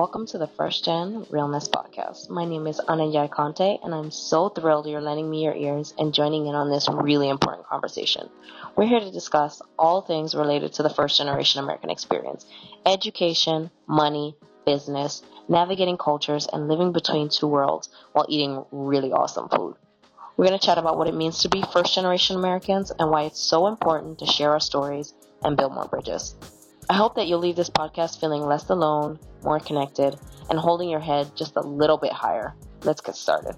Welcome to the First Gen Realness Podcast. My name is Ananya Conte, and I'm so thrilled you're lending me your ears and joining in on this really important conversation. We're here to discuss all things related to the first generation American experience education, money, business, navigating cultures, and living between two worlds while eating really awesome food. We're going to chat about what it means to be first generation Americans and why it's so important to share our stories and build more bridges. I hope that you'll leave this podcast feeling less alone, more connected, and holding your head just a little bit higher. Let's get started.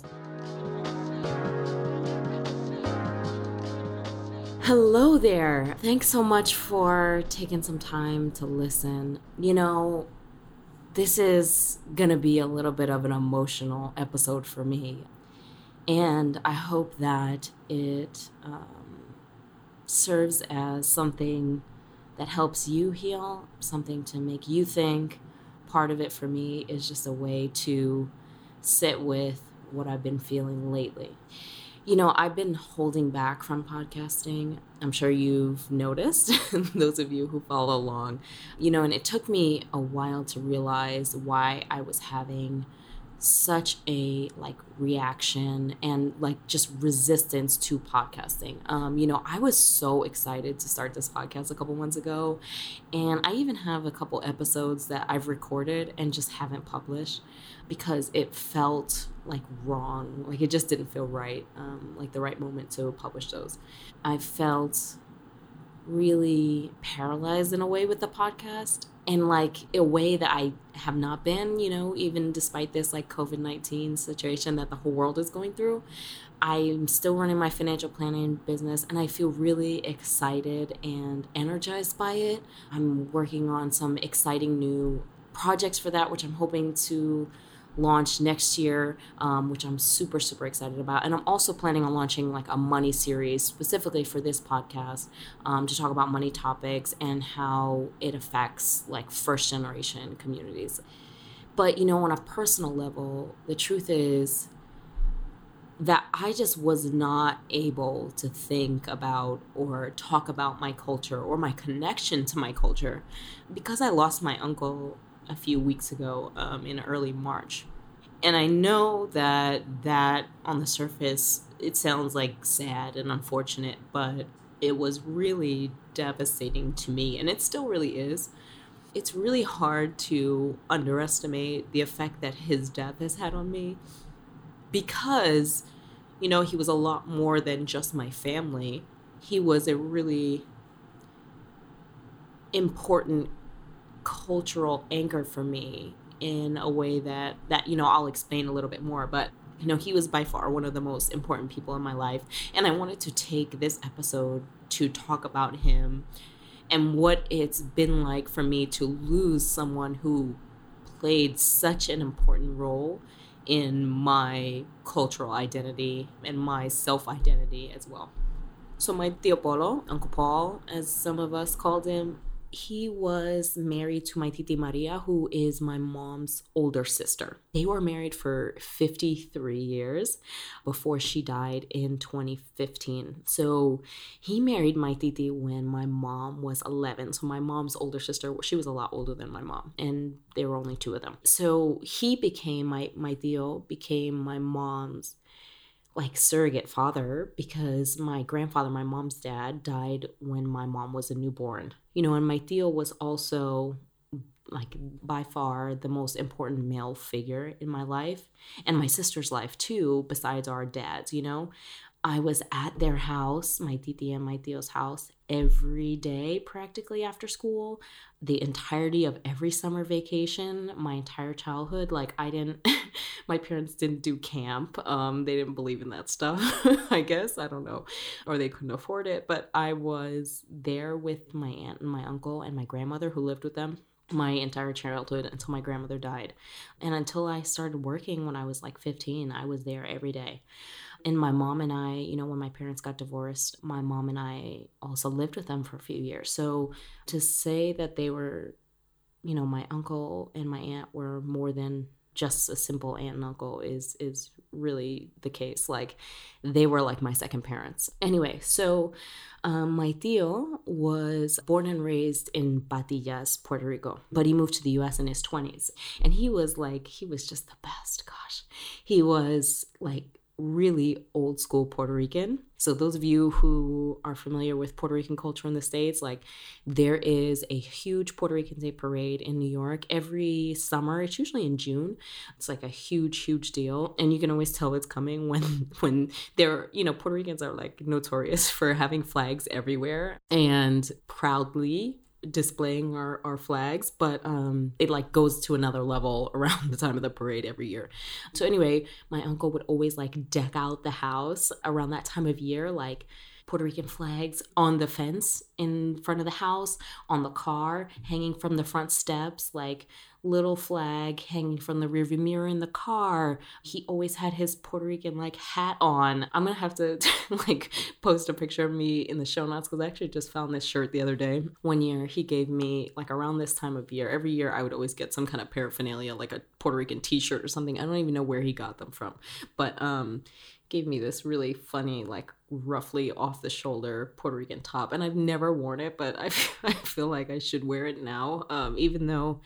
Hello there. Thanks so much for taking some time to listen. You know, this is going to be a little bit of an emotional episode for me. And I hope that it um, serves as something that helps you heal, something to make you think. Part of it for me is just a way to sit with what I've been feeling lately. You know, I've been holding back from podcasting. I'm sure you've noticed, those of you who follow along. You know, and it took me a while to realize why I was having such a like reaction and like just resistance to podcasting. Um, you know, I was so excited to start this podcast a couple months ago, and I even have a couple episodes that I've recorded and just haven't published because it felt like wrong. Like it just didn't feel right, um, like the right moment to publish those. I felt really paralyzed in a way with the podcast in like a way that I have not been, you know, even despite this like COVID 19 situation that the whole world is going through. I'm still running my financial planning business and I feel really excited and energized by it. I'm working on some exciting new projects for that, which I'm hoping to launch next year, um, which I'm super, super excited about. And I'm also planning on launching like a money series specifically for this podcast um, to talk about money topics and how it affects like first generation communities. But, you know, on a personal level, the truth is that I just was not able to think about or talk about my culture or my connection to my culture because I lost my uncle a few weeks ago um, in early March. And I know that that on the surface it sounds like sad and unfortunate, but it was really devastating to me and it still really is. It's really hard to underestimate the effect that his death has had on me because you know, he was a lot more than just my family. He was a really important cultural anchor for me in a way that that you know I'll explain a little bit more but you know he was by far one of the most important people in my life and I wanted to take this episode to talk about him and what it's been like for me to lose someone who played such an important role in my cultural identity and my self identity as well. So, my Tio Uncle Paul, as some of us called him, he was married to my Titi Maria, who is my mom's older sister. They were married for 53 years before she died in 2015. So he married my Titi when my mom was 11. So my mom's older sister, she was a lot older than my mom, and there were only two of them. So he became my my Tio became my mom's like surrogate father because my grandfather, my mom's dad, died when my mom was a newborn. You know, and my Tio was also like by far the most important male figure in my life and my sister's life too, besides our dads, you know. I was at their house, my titi and my tio's house, every day practically after school, the entirety of every summer vacation, my entire childhood. Like I didn't, my parents didn't do camp. Um, they didn't believe in that stuff. I guess I don't know, or they couldn't afford it. But I was there with my aunt and my uncle and my grandmother who lived with them my entire childhood until my grandmother died. And until I started working when I was like 15, I was there every day. And my mom and I, you know, when my parents got divorced, my mom and I also lived with them for a few years. So to say that they were, you know, my uncle and my aunt were more than just a simple aunt and uncle is is really the case. Like they were like my second parents. Anyway, so um, my tío was born and raised in Patillas, Puerto Rico, but he moved to the US in his 20s. And he was like, he was just the best. Gosh, he was like really old school Puerto Rican. So, those of you who are familiar with Puerto Rican culture in the States, like there is a huge Puerto Rican Day parade in New York every summer. It's usually in June. It's like a huge, huge deal. And you can always tell it's coming when, when they're, you know, Puerto Ricans are like notorious for having flags everywhere and proudly displaying our, our flags but um it like goes to another level around the time of the parade every year. So anyway my uncle would always like deck out the house around that time of year like Puerto Rican flags on the fence in front of the house, on the car, hanging from the front steps, like little flag hanging from the rearview mirror in the car. He always had his Puerto Rican like hat on. I'm gonna have to like post a picture of me in the show notes because I actually just found this shirt the other day. One year he gave me like around this time of year, every year I would always get some kind of paraphernalia, like a Puerto Rican t-shirt or something. I don't even know where he got them from. But um gave me this really funny, like roughly off the shoulder Puerto Rican top. And I've never worn it, but I, I feel like I should wear it now, um, even though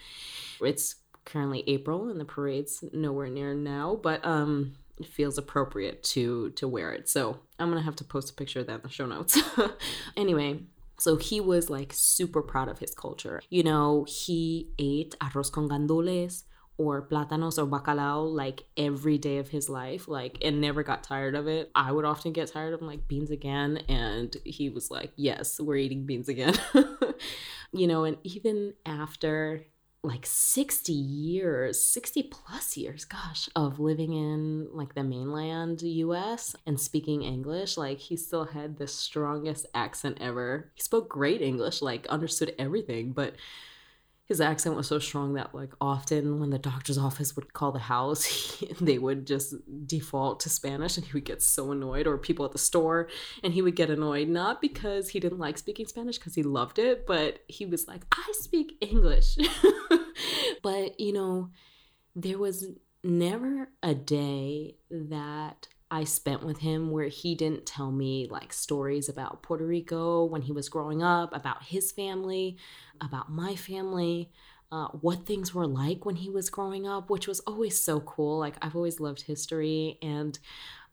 it's currently April and the parade's nowhere near now. But um, it feels appropriate to to wear it. So I'm gonna have to post a picture of that in the show notes. anyway, so he was like super proud of his culture. You know, he ate arroz con gandules, or plátanos or bacalao like every day of his life like and never got tired of it. I would often get tired of like beans again and he was like yes we're eating beans again. You know and even after like 60 years 60 plus years gosh of living in like the mainland us and speaking english like he still had the strongest accent ever. He spoke great english like understood everything but his accent was so strong that like often when the doctor's office would call the house he, they would just default to spanish and he would get so annoyed or people at the store and he would get annoyed not because he didn't like speaking spanish because he loved it but he was like i speak english. But you know there was never a day that I spent with him where he didn't tell me like stories about Puerto Rico when he was growing up, about his family, about my family, uh, what things were like when he was growing up, which was always so cool. Like, I've always loved history and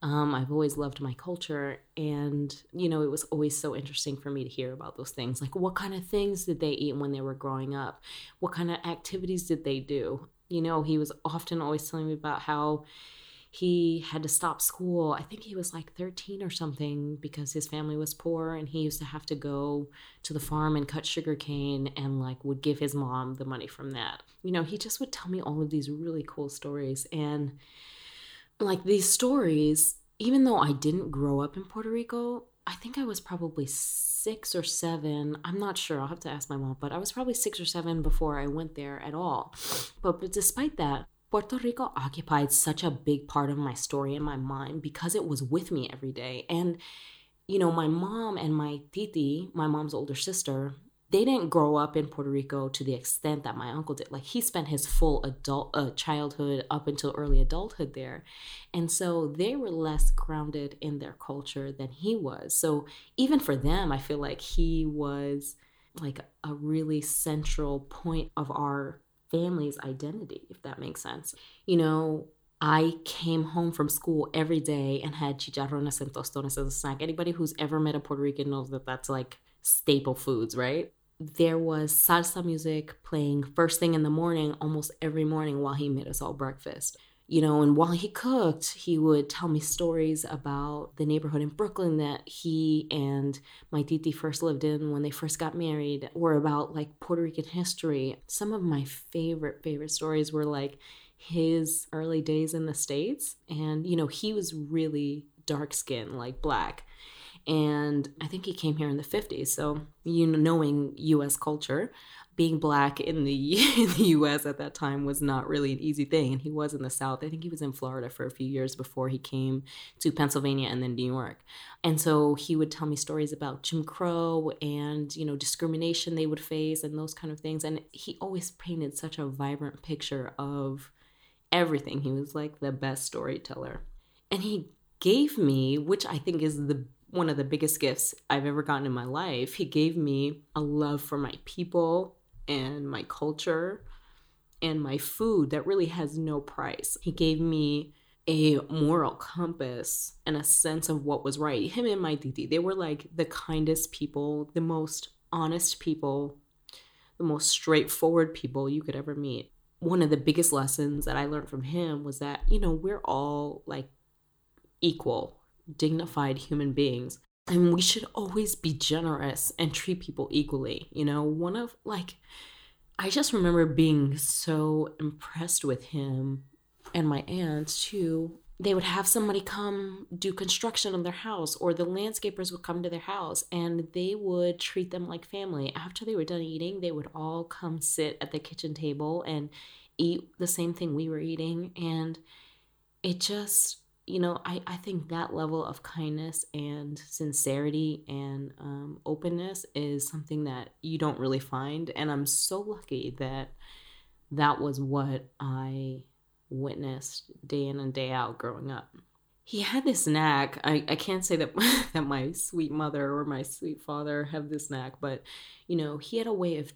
um, I've always loved my culture. And, you know, it was always so interesting for me to hear about those things. Like, what kind of things did they eat when they were growing up? What kind of activities did they do? You know, he was often always telling me about how he had to stop school. I think he was like 13 or something because his family was poor and he used to have to go to the farm and cut sugar cane and like would give his mom the money from that. You know, he just would tell me all of these really cool stories and like these stories, even though I didn't grow up in Puerto Rico, I think I was probably six or seven. I'm not sure. I'll have to ask my mom, but I was probably six or seven before I went there at all. But, but despite that, Puerto Rico occupied such a big part of my story in my mind because it was with me every day. And, you know, my mom and my titi, my mom's older sister, they didn't grow up in Puerto Rico to the extent that my uncle did. Like he spent his full adult uh, childhood up until early adulthood there, and so they were less grounded in their culture than he was. So even for them, I feel like he was like a really central point of our family's identity, if that makes sense. You know, I came home from school every day and had chicharrones and tostones as a snack. Anybody who's ever met a Puerto Rican knows that that's like staple foods, right? There was salsa music playing first thing in the morning, almost every morning while he made us all breakfast you know, and while he cooked, he would tell me stories about the neighborhood in Brooklyn that he and my titi first lived in when they first got married, or about like Puerto Rican history. Some of my favorite, favorite stories were like his early days in the States. And, you know, he was really dark skinned, like black. And I think he came here in the 50s. So, you know, knowing US culture, being black in the in the US at that time was not really an easy thing and he was in the south. I think he was in Florida for a few years before he came to Pennsylvania and then New York. And so he would tell me stories about Jim Crow and, you know, discrimination they would face and those kind of things and he always painted such a vibrant picture of everything. He was like the best storyteller. And he gave me, which I think is the one of the biggest gifts I've ever gotten in my life. He gave me a love for my people and my culture and my food that really has no price. He gave me a moral compass and a sense of what was right. Him and my Titi, they were like the kindest people, the most honest people, the most straightforward people you could ever meet. One of the biggest lessons that I learned from him was that, you know, we're all like equal, dignified human beings. And we should always be generous and treat people equally. You know, one of like, I just remember being so impressed with him and my aunts too they would have somebody come do construction on their house or the landscapers would come to their house and they would treat them like family after they were done eating they would all come sit at the kitchen table and eat the same thing we were eating and it just you know i, I think that level of kindness and sincerity and um, openness is something that you don't really find and i'm so lucky that that was what i witnessed day in and day out growing up. He had this knack. I, I can't say that that my sweet mother or my sweet father have this knack, but you know, he had a way of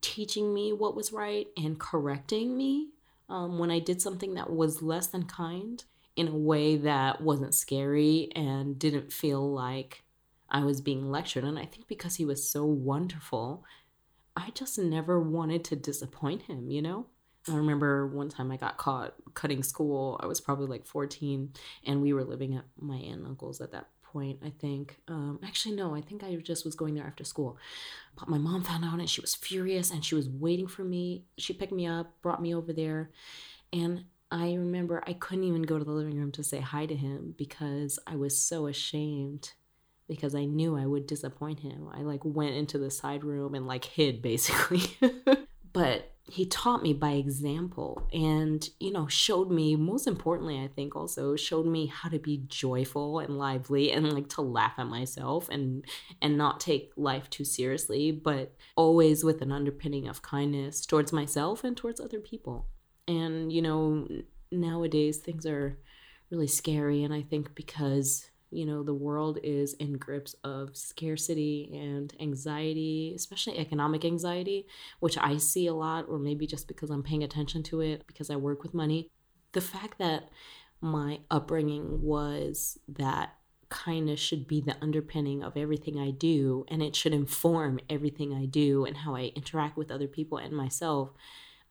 teaching me what was right and correcting me um, when I did something that was less than kind in a way that wasn't scary and didn't feel like I was being lectured. And I think because he was so wonderful, I just never wanted to disappoint him, you know? I remember one time I got caught cutting school. I was probably like 14, and we were living at my aunt and uncle's at that point, I think. Um, actually, no, I think I just was going there after school. But my mom found out and she was furious and she was waiting for me. She picked me up, brought me over there. And I remember I couldn't even go to the living room to say hi to him because I was so ashamed because I knew I would disappoint him. I like went into the side room and like hid basically. but he taught me by example and you know showed me most importantly i think also showed me how to be joyful and lively and like to laugh at myself and and not take life too seriously but always with an underpinning of kindness towards myself and towards other people and you know nowadays things are really scary and i think because you know the world is in grips of scarcity and anxiety especially economic anxiety which i see a lot or maybe just because i'm paying attention to it because i work with money the fact that my upbringing was that kindness should be the underpinning of everything i do and it should inform everything i do and how i interact with other people and myself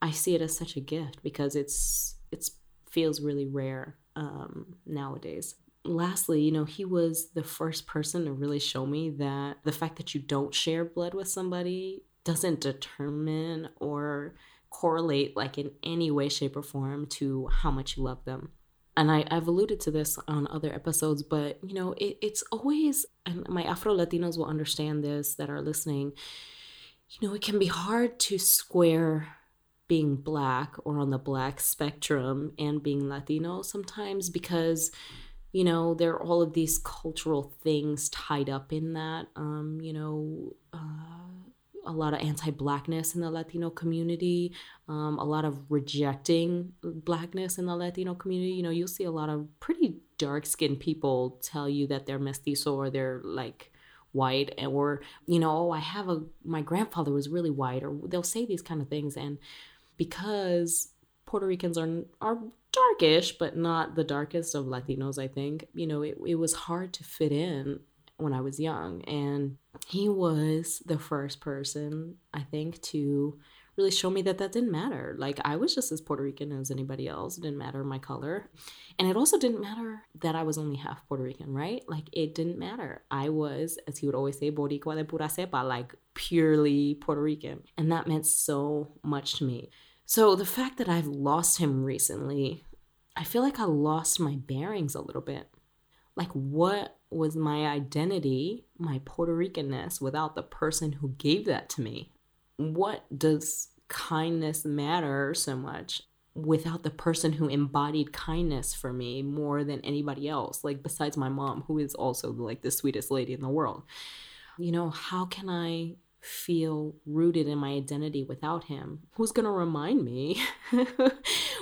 i see it as such a gift because it's it's feels really rare um, nowadays. Lastly, you know, he was the first person to really show me that the fact that you don't share blood with somebody doesn't determine or correlate like in any way shape or form to how much you love them. And I, have alluded to this on other episodes, but you know, it, it's always, and my Afro Latinos will understand this that are listening, you know, it can be hard to square being black or on the black spectrum and being Latino sometimes because you know there are all of these cultural things tied up in that um, you know uh, a lot of anti-blackness in the latino community um, a lot of rejecting blackness in the latino community. You know you'll see a lot of pretty dark-skinned people tell you that they're mestizo or they're like white or you know oh i have a my grandfather was really white or they'll say these kind of things. And because Puerto Ricans are are darkish, but not the darkest of Latinos, I think. You know, it, it was hard to fit in when I was young. And he was the first person, I think, to really show me that that didn't matter. Like, I was just as Puerto Rican as anybody else. It didn't matter my color. And it also didn't matter that I was only half Puerto Rican, right? Like, it didn't matter. I was, as he would always say, Boricua de pura cepa, like purely Puerto Rican. And that meant so much to me. So the fact that I've lost him recently, I feel like I lost my bearings a little bit. Like, what was my identity, my Puerto Ricanness, without the person who gave that to me? What does kindness matter so much without the person who embodied kindness for me more than anybody else? Like, besides my mom, who is also like the sweetest lady in the world. You know, how can I feel rooted in my identity without him? Who's going to remind me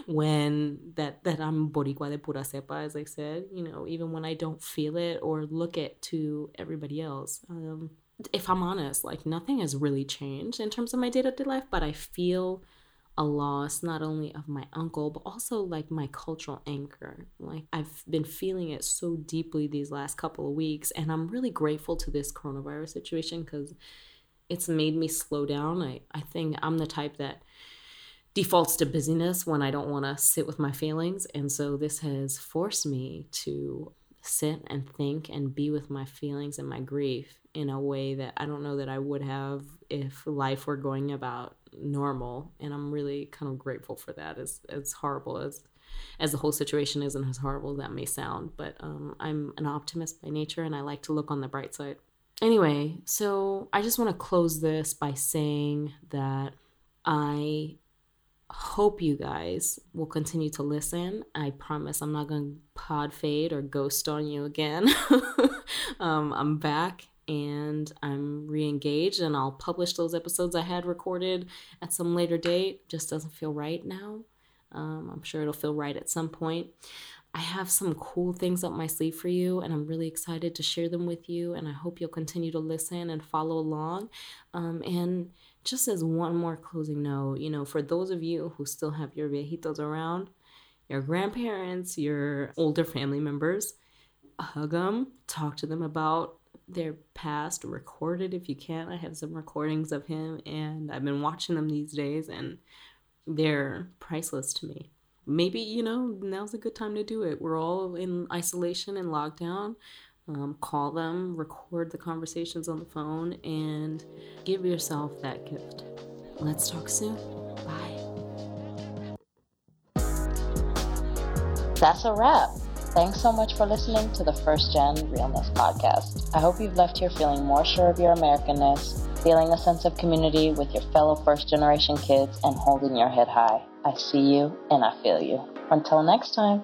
when that that I'm Boricua de pura cepa, as I said, you know, even when I don't feel it or look it to everybody else. Um, if I'm honest, like nothing has really changed in terms of my day to day life, but I feel a loss not only of my uncle but also like my cultural anchor like i've been feeling it so deeply these last couple of weeks and i'm really grateful to this coronavirus situation because it's made me slow down. I, I think i'm the type that defaults to busyness when i don't want to sit with my feelings. And so this has forced me to sit and think and be with my feelings and my grief in a way that i don't know that i would have if life were going about normal. And i'm really kind of grateful for that as as horrible as as the whole situation is and as horrible that may sound. But um, i'm an optimist by nature and i like to look on the bright side anyway so i just want to close this by saying that i hope you guys will continue to listen i promise i'm not going to pod fade or ghost on you again um, i'm back and I'm re engaged and I'll publish those episodes I had recorded at some later date. Just doesn't feel right now. Um, I'm sure it'll feel right at some point. I have some cool things up my sleeve for you, and I'm really excited to share them with you. And I hope you'll continue to listen and follow along. Um, and just as one more closing note, you know, for those of you who still have your viejitos around, your grandparents, your older family members, hug them, talk to them about their past recorded if you can. I have some recordings of him and I've been watching them these days and they're priceless to me. Maybe, you know, now's a good time to do it. We're all in isolation and lockdown. Um, call them, record the conversations on the phone, and give yourself that gift. Let's talk soon. Bye. That's a wrap. Thanks so much for listening to the First Gen Realness podcast. I hope you've left here feeling more sure of your Americanness, feeling a sense of community with your fellow first generation kids, and holding your head high. I see you and I feel you. Until next time.